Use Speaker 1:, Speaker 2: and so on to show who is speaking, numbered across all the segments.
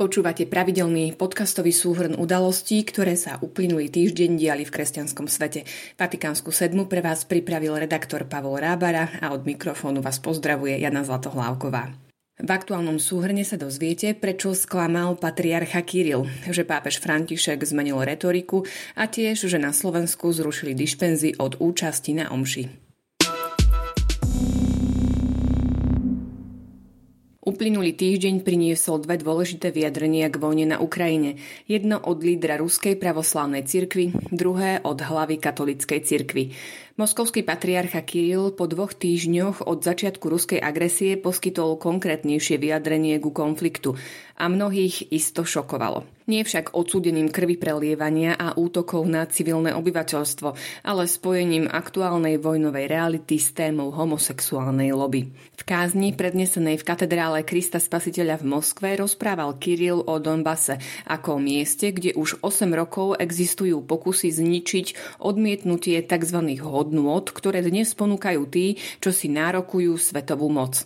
Speaker 1: Počúvate pravidelný podcastový súhrn udalostí, ktoré sa uplynulý týždeň diali v kresťanskom svete. Vatikánsku sedmu pre vás pripravil redaktor Pavol Rábara a od mikrofónu vás pozdravuje Jana Zlatohlávková. V aktuálnom súhrne sa dozviete, prečo sklamal patriarcha Kiril, že pápež František zmenil retoriku a tiež, že na Slovensku zrušili dišpenzy od účasti na omši. Uplynulý týždeň priniesol dve dôležité vyjadrenia k vojne na Ukrajine. Jedno od lídra Ruskej pravoslávnej cirkvi, druhé od hlavy katolíckej cirkvi. Moskovský patriarcha Kiril po dvoch týždňoch od začiatku ruskej agresie poskytol konkrétnejšie vyjadrenie ku konfliktu a mnohých isto šokovalo. Nie však odsúdením krvi prelievania a útokov na civilné obyvateľstvo, ale spojením aktuálnej vojnovej reality s témou homosexuálnej lobby. V kázni prednesenej v katedrále Krista Spasiteľa v Moskve rozprával Kiril o Donbase ako o mieste, kde už 8 rokov existujú pokusy zničiť odmietnutie tzv. hodnot hodnôt, ktoré dnes ponúkajú tí, čo si nárokujú svetovú moc.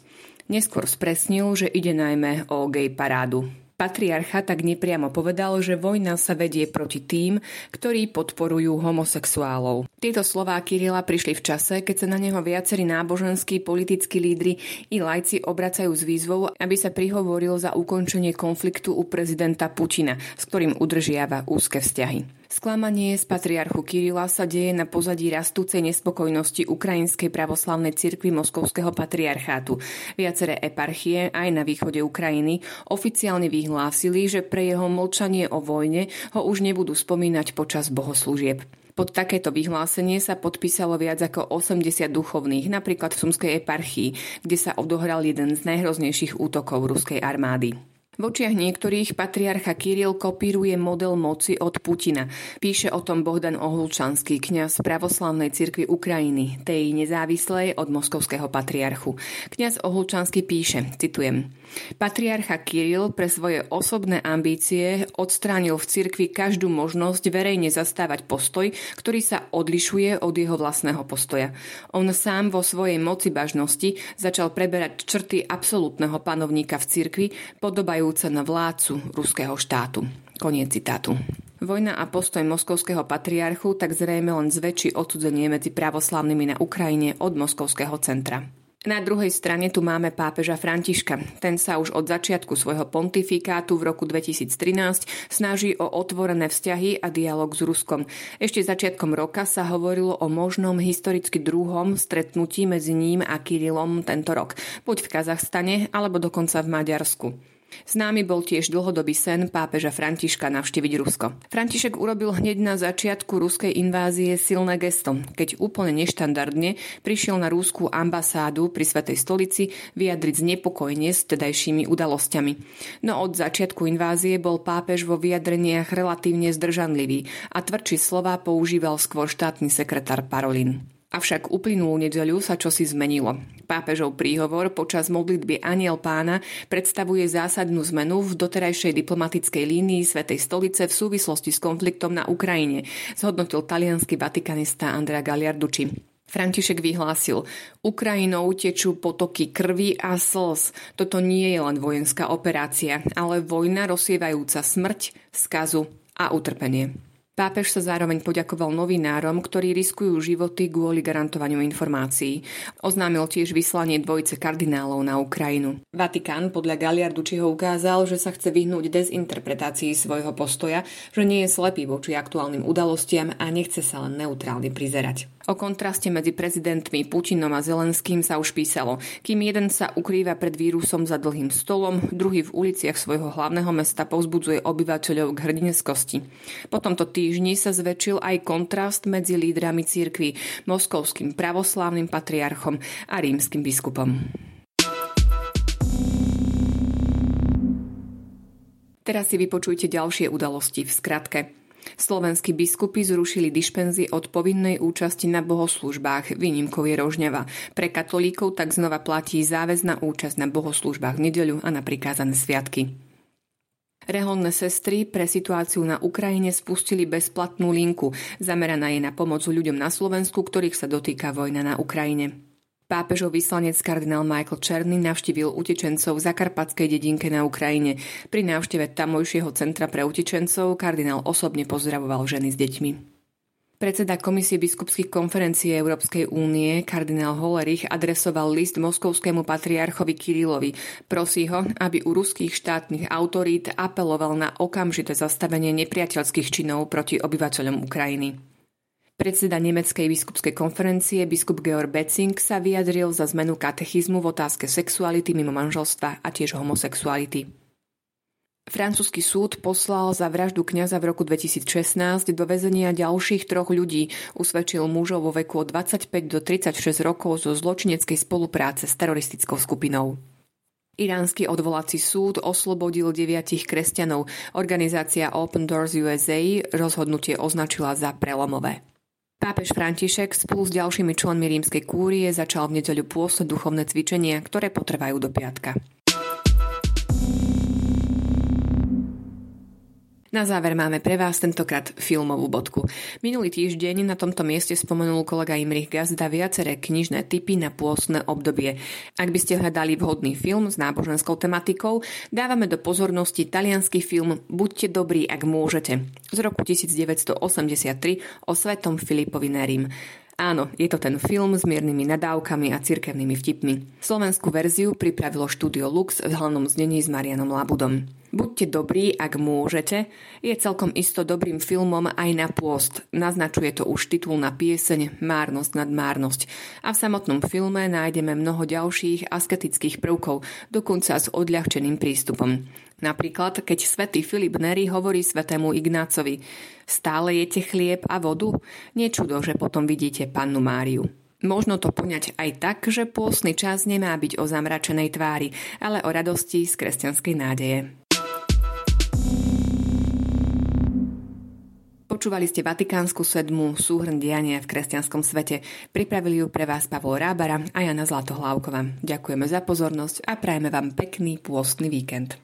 Speaker 1: Neskôr spresnil, že ide najmä o gay parádu. Patriarcha tak nepriamo povedal, že vojna sa vedie proti tým, ktorí podporujú homosexuálov. Tieto slová Kirila prišli v čase, keď sa na neho viacerí náboženskí politickí lídry i lajci obracajú s výzvou, aby sa prihovoril za ukončenie konfliktu u prezidenta Putina, s ktorým udržiava úzke vzťahy. Sklamanie z patriarchu Kirila sa deje na pozadí rastúcej nespokojnosti Ukrajinskej pravoslavnej cirkvi Moskovského patriarchátu. Viaceré eparchie aj na východe Ukrajiny oficiálne vyhlásili, že pre jeho mlčanie o vojne ho už nebudú spomínať počas bohoslúžieb. Pod takéto vyhlásenie sa podpísalo viac ako 80 duchovných, napríklad v Sumskej eparchii, kde sa odohral jeden z najhroznejších útokov ruskej armády. V očiach niektorých patriarcha Kiril kopíruje model moci od Putina. Píše o tom Bohdan Ohulčanský, kňaz pravoslavnej cirkvi Ukrajiny, tej nezávislej od moskovského patriarchu. Kňaz Ohulčanský píše, citujem, Patriarcha Kiril pre svoje osobné ambície odstránil v cirkvi každú možnosť verejne zastávať postoj, ktorý sa odlišuje od jeho vlastného postoja. On sám vo svojej moci bažnosti začal preberať črty absolútneho panovníka v cirkvi, podobajú vzťahujúce na vládcu ruského štátu. Koniec citátu. Vojna a postoj moskovského patriarchu tak zrejme len zväčší odsudzenie medzi pravoslavnými na Ukrajine od moskovského centra. Na druhej strane tu máme pápeža Františka. Ten sa už od začiatku svojho pontifikátu v roku 2013 snaží o otvorené vzťahy a dialog s Ruskom. Ešte začiatkom roka sa hovorilo o možnom historicky druhom stretnutí medzi ním a Kirilom tento rok, buď v Kazachstane alebo dokonca v Maďarsku. Známy bol tiež dlhodobý sen pápeža Františka navštíviť Rusko. František urobil hneď na začiatku ruskej invázie silné gesto, keď úplne neštandardne prišiel na rúskú ambasádu pri Svetej stolici vyjadriť znepokojenie s tedajšími udalosťami. No od začiatku invázie bol pápež vo vyjadreniach relatívne zdržanlivý a tvrdší slova používal skôr štátny sekretár Parolin. Avšak uplynulú nedeľu sa čosi zmenilo. Pápežov príhovor počas modlitby Aniel pána predstavuje zásadnú zmenu v doterajšej diplomatickej línii Svetej stolice v súvislosti s konfliktom na Ukrajine, zhodnotil talianský vatikanista Andrea Galiarducci. František vyhlásil, Ukrajinou tečú potoky krvi a slz. Toto nie je len vojenská operácia, ale vojna rozsievajúca smrť, skazu a utrpenie. Pápež sa zároveň poďakoval novinárom, ktorí riskujú životy kvôli garantovaniu informácií. Oznámil tiež vyslanie dvojice kardinálov na Ukrajinu. Vatikán podľa Galiardučiho ukázal, že sa chce vyhnúť dezinterpretácii svojho postoja, že nie je slepý voči aktuálnym udalostiam a nechce sa len neutrálne prizerať. O kontraste medzi prezidentmi Putinom a Zelenským sa už písalo. Kým jeden sa ukrýva pred vírusom za dlhým stolom, druhý v uliciach svojho hlavného mesta povzbudzuje obyvateľov k hrdinskosti. Po tomto týždni sa zväčšil aj kontrast medzi lídrami církvy, moskovským pravoslávnym patriarchom a rímským biskupom. Teraz si vypočujte ďalšie udalosti v skratke. Slovenskí biskupy zrušili dišpenzy od povinnej účasti na bohoslužbách, výnimkou je Rožňava. Pre katolíkov tak znova platí záväzná účasť na bohoslužbách v nedeľu a na prikázané sviatky. Reholné sestry pre situáciu na Ukrajine spustili bezplatnú linku. Zameraná je na pomoc ľuďom na Slovensku, ktorých sa dotýka vojna na Ukrajine. Pápežov vyslanec kardinál Michael Černy navštívil utečencov v zakarpatskej dedinke na Ukrajine. Pri návšteve tamojšieho centra pre utečencov kardinál osobne pozdravoval ženy s deťmi. Predseda Komisie biskupských konferencií Európskej únie kardinál Hollerich adresoval list moskovskému patriarchovi Kirilovi. Prosí ho, aby u ruských štátnych autorít apeloval na okamžité zastavenie nepriateľských činov proti obyvateľom Ukrajiny. Predseda Nemeckej biskupskej konferencie biskup Georg Betzing sa vyjadril za zmenu katechizmu v otázke sexuality mimo manželstva a tiež homosexuality. Francúzsky súd poslal za vraždu kňaza v roku 2016 do väzenia ďalších troch ľudí. Usvedčil mužov vo veku od 25 do 36 rokov zo zločineckej spolupráce s teroristickou skupinou. Iránsky odvolací súd oslobodil deviatich kresťanov. Organizácia Open Doors USA rozhodnutie označila za prelomové. Pápež František spolu s ďalšími členmi rímskej kúrie začal v nedeľu pôsobiť duchovné cvičenia, ktoré potrvajú do piatka. Na záver máme pre vás tentokrát filmovú bodku. Minulý týždeň na tomto mieste spomenul kolega Imrich Gazda viaceré knižné typy na pôstne obdobie. Ak by ste hľadali vhodný film s náboženskou tematikou, dávame do pozornosti talianský film Buďte dobrí, ak môžete z roku 1983 o svetom Filipovi Nerim. Áno, je to ten film s miernymi nadávkami a cirkevnými vtipmi. Slovenskú verziu pripravilo štúdio Lux v hlavnom znení s Marianom Labudom. Buďte dobrí, ak môžete, je celkom isto dobrým filmom aj na pôst. Naznačuje to už titul na pieseň Márnosť nad márnosť. A v samotnom filme nájdeme mnoho ďalších asketických prvkov, dokonca s odľahčeným prístupom. Napríklad, keď svätý Filip Neri hovorí svetému Ignácovi Stále jete chlieb a vodu? Nečudo, že potom vidíte pannu Máriu. Možno to poňať aj tak, že pôsny čas nemá byť o zamračenej tvári, ale o radosti z kresťanskej nádeje. Počúvali ste Vatikánsku sedmu súhrn diania v kresťanskom svete. Pripravili ju pre vás Pavol Rábara a Jana Zlatohlávková. Ďakujeme za pozornosť a prajeme vám pekný pôstny víkend.